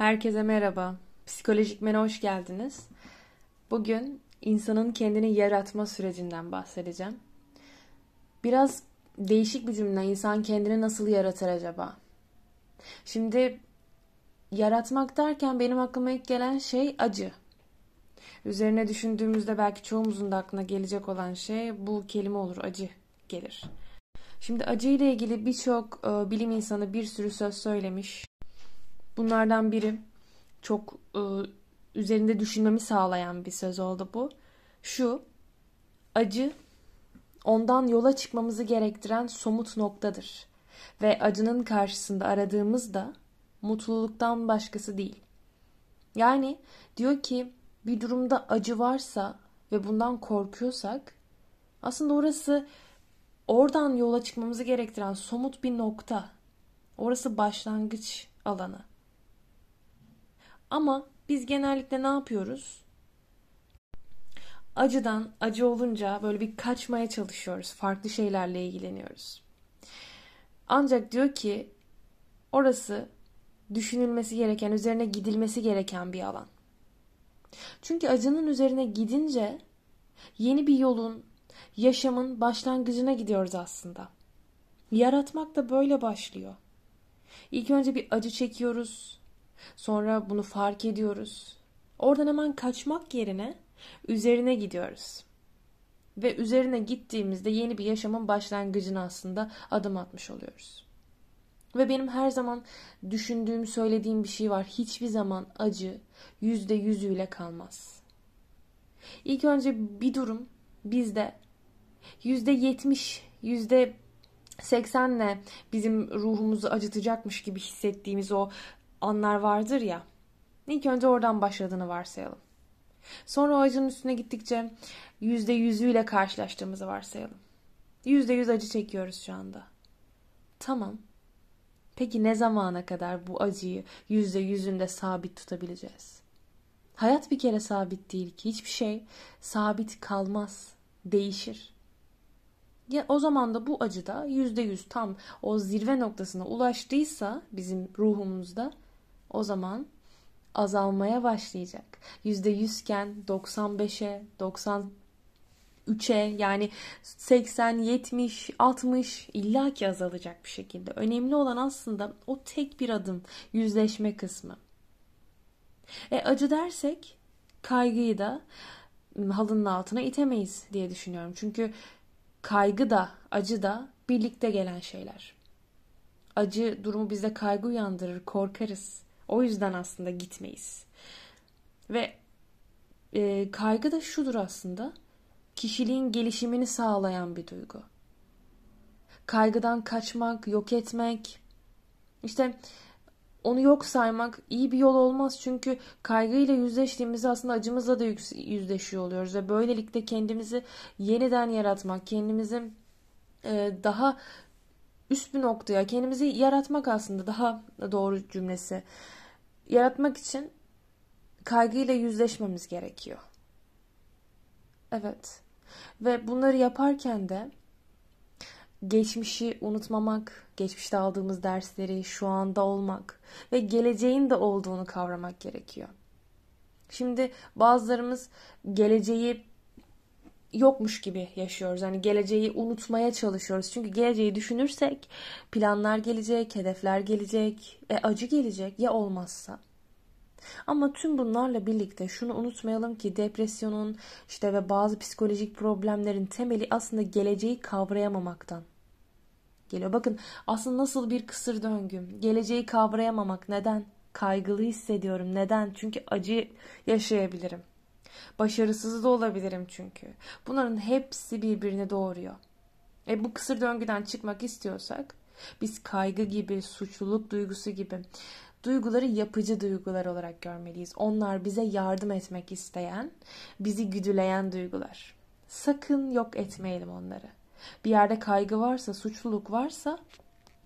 Herkese merhaba. Psikolojik Men'e hoş geldiniz. Bugün insanın kendini yaratma sürecinden bahsedeceğim. Biraz değişik bir cümle. İnsan kendini nasıl yaratır acaba? Şimdi yaratmak derken benim aklıma ilk gelen şey acı. Üzerine düşündüğümüzde belki çoğumuzun da aklına gelecek olan şey bu kelime olur. Acı gelir. Şimdi acı ile ilgili birçok e, bilim insanı bir sürü söz söylemiş. Bunlardan biri çok e, üzerinde düşünmemi sağlayan bir söz oldu bu. Şu acı ondan yola çıkmamızı gerektiren somut noktadır. Ve acının karşısında aradığımız da mutluluktan başkası değil. Yani diyor ki bir durumda acı varsa ve bundan korkuyorsak aslında orası oradan yola çıkmamızı gerektiren somut bir nokta. Orası başlangıç alanı. Ama biz genellikle ne yapıyoruz? Acıdan, acı olunca böyle bir kaçmaya çalışıyoruz. Farklı şeylerle ilgileniyoruz. Ancak diyor ki orası düşünülmesi gereken, üzerine gidilmesi gereken bir alan. Çünkü acının üzerine gidince yeni bir yolun, yaşamın başlangıcına gidiyoruz aslında. Yaratmak da böyle başlıyor. İlk önce bir acı çekiyoruz. Sonra bunu fark ediyoruz. Oradan hemen kaçmak yerine üzerine gidiyoruz. Ve üzerine gittiğimizde yeni bir yaşamın başlangıcına aslında adım atmış oluyoruz. Ve benim her zaman düşündüğüm, söylediğim bir şey var. Hiçbir zaman acı yüzde yüzüyle kalmaz. İlk önce bir durum bizde yüzde yetmiş, yüzde seksenle bizim ruhumuzu acıtacakmış gibi hissettiğimiz o anlar vardır ya. İlk önce oradan başladığını varsayalım. Sonra o acının üstüne gittikçe yüzde yüzüyle karşılaştığımızı varsayalım. Yüzde yüz acı çekiyoruz şu anda. Tamam. Peki ne zamana kadar bu acıyı yüzde yüzünde sabit tutabileceğiz? Hayat bir kere sabit değil ki. Hiçbir şey sabit kalmaz. Değişir. Ya o zaman da bu acıda yüzde yüz tam o zirve noktasına ulaştıysa bizim ruhumuzda o zaman azalmaya başlayacak. Yüzde yüzken 95'e, 93'e yani 80, 70, 60 illaki azalacak bir şekilde. Önemli olan aslında o tek bir adım yüzleşme kısmı. E acı dersek kaygıyı da halının altına itemeyiz diye düşünüyorum. Çünkü kaygı da acı da birlikte gelen şeyler. Acı durumu bizde kaygı uyandırır, korkarız. O yüzden aslında gitmeyiz. Ve e, kaygı da şudur aslında. Kişiliğin gelişimini sağlayan bir duygu. Kaygıdan kaçmak, yok etmek, işte onu yok saymak iyi bir yol olmaz. Çünkü kaygıyla yüzleştiğimizde aslında acımızla da yüzleşiyor oluyoruz. Ve böylelikle kendimizi yeniden yaratmak, kendimizi e, daha üst bir noktaya, kendimizi yaratmak aslında daha doğru cümlesi yaratmak için kaygıyla yüzleşmemiz gerekiyor. Evet. Ve bunları yaparken de geçmişi unutmamak, geçmişte aldığımız dersleri şu anda olmak ve geleceğin de olduğunu kavramak gerekiyor. Şimdi bazılarımız geleceği yokmuş gibi yaşıyoruz. Hani geleceği unutmaya çalışıyoruz. Çünkü geleceği düşünürsek planlar gelecek, hedefler gelecek, e, acı gelecek ya olmazsa. Ama tüm bunlarla birlikte şunu unutmayalım ki depresyonun işte ve bazı psikolojik problemlerin temeli aslında geleceği kavrayamamaktan geliyor. Bakın aslında nasıl bir kısır döngü. Geleceği kavrayamamak neden? Kaygılı hissediyorum. Neden? Çünkü acı yaşayabilirim. Başarısız da olabilirim çünkü. Bunların hepsi birbirini doğuruyor. E bu kısır döngüden çıkmak istiyorsak biz kaygı gibi, suçluluk duygusu gibi duyguları yapıcı duygular olarak görmeliyiz. Onlar bize yardım etmek isteyen, bizi güdüleyen duygular. Sakın yok etmeyelim onları. Bir yerde kaygı varsa, suçluluk varsa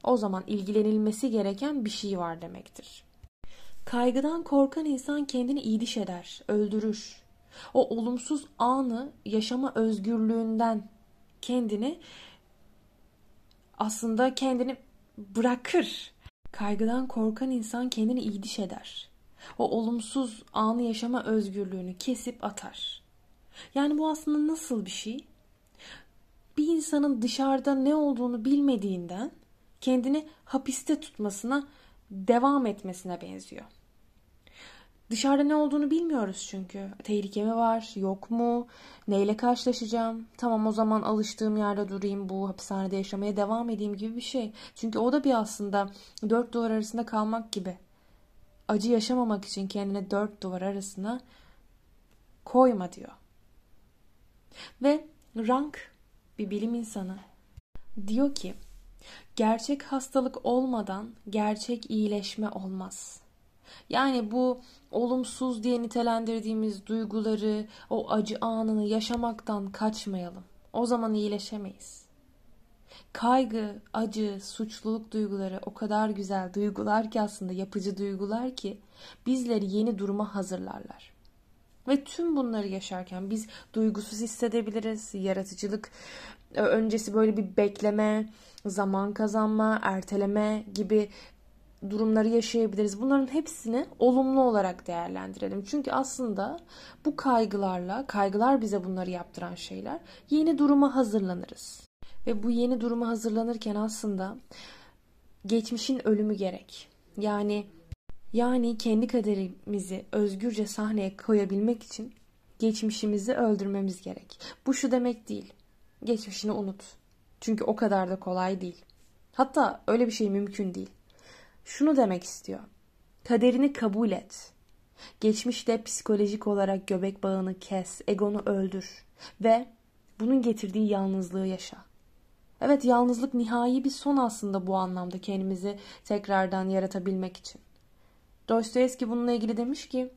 o zaman ilgilenilmesi gereken bir şey var demektir. Kaygıdan korkan insan kendini iyiliş eder, öldürür. O olumsuz anı yaşama özgürlüğünden kendini aslında kendini bırakır. Kaygıdan korkan insan kendini iyiliş eder. O olumsuz anı yaşama özgürlüğünü kesip atar. Yani bu aslında nasıl bir şey? Bir insanın dışarıda ne olduğunu bilmediğinden kendini hapiste tutmasına devam etmesine benziyor. Dışarıda ne olduğunu bilmiyoruz çünkü. Tehlike mi var, yok mu? Neyle karşılaşacağım? Tamam o zaman alıştığım yerde durayım, bu hapishanede yaşamaya devam edeyim gibi bir şey. Çünkü o da bir aslında dört duvar arasında kalmak gibi. Acı yaşamamak için kendine dört duvar arasına koyma diyor. Ve Rank bir bilim insanı diyor ki gerçek hastalık olmadan gerçek iyileşme olmaz. Yani bu olumsuz diye nitelendirdiğimiz duyguları, o acı anını yaşamaktan kaçmayalım. O zaman iyileşemeyiz. Kaygı, acı, suçluluk duyguları o kadar güzel duygular ki aslında yapıcı duygular ki bizleri yeni duruma hazırlarlar. Ve tüm bunları yaşarken biz duygusuz hissedebiliriz. Yaratıcılık e, öncesi böyle bir bekleme, zaman kazanma, erteleme gibi durumları yaşayabiliriz. Bunların hepsini olumlu olarak değerlendirelim. Çünkü aslında bu kaygılarla, kaygılar bize bunları yaptıran şeyler, yeni duruma hazırlanırız. Ve bu yeni duruma hazırlanırken aslında geçmişin ölümü gerek. Yani yani kendi kaderimizi özgürce sahneye koyabilmek için geçmişimizi öldürmemiz gerek. Bu şu demek değil. Geçmişini unut. Çünkü o kadar da kolay değil. Hatta öyle bir şey mümkün değil. Şunu demek istiyor. Kaderini kabul et. Geçmişte psikolojik olarak göbek bağını kes, egonu öldür ve bunun getirdiği yalnızlığı yaşa. Evet yalnızlık nihai bir son aslında bu anlamda kendimizi tekrardan yaratabilmek için. Dostoyevski bununla ilgili demiş ki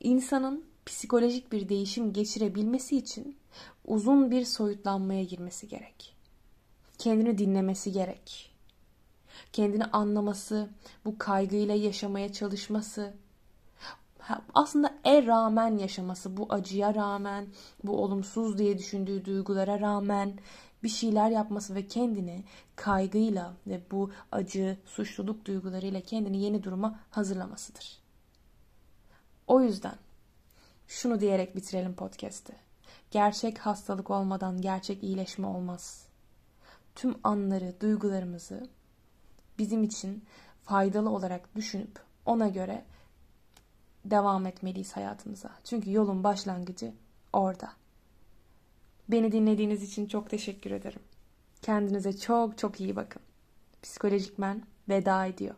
insanın psikolojik bir değişim geçirebilmesi için uzun bir soyutlanmaya girmesi gerek. Kendini dinlemesi gerek. Kendini anlaması, bu kaygıyla yaşamaya çalışması, aslında e rağmen yaşaması, bu acıya rağmen, bu olumsuz diye düşündüğü duygulara rağmen bir şeyler yapması ve kendini kaygıyla ve bu acı, suçluluk duygularıyla kendini yeni duruma hazırlamasıdır. O yüzden şunu diyerek bitirelim podcast'i. Gerçek hastalık olmadan gerçek iyileşme olmaz. Tüm anları, duygularımızı bizim için faydalı olarak düşünüp ona göre devam etmeliyiz hayatımıza. Çünkü yolun başlangıcı orada. Beni dinlediğiniz için çok teşekkür ederim. Kendinize çok çok iyi bakın. Psikolojik men veda ediyor.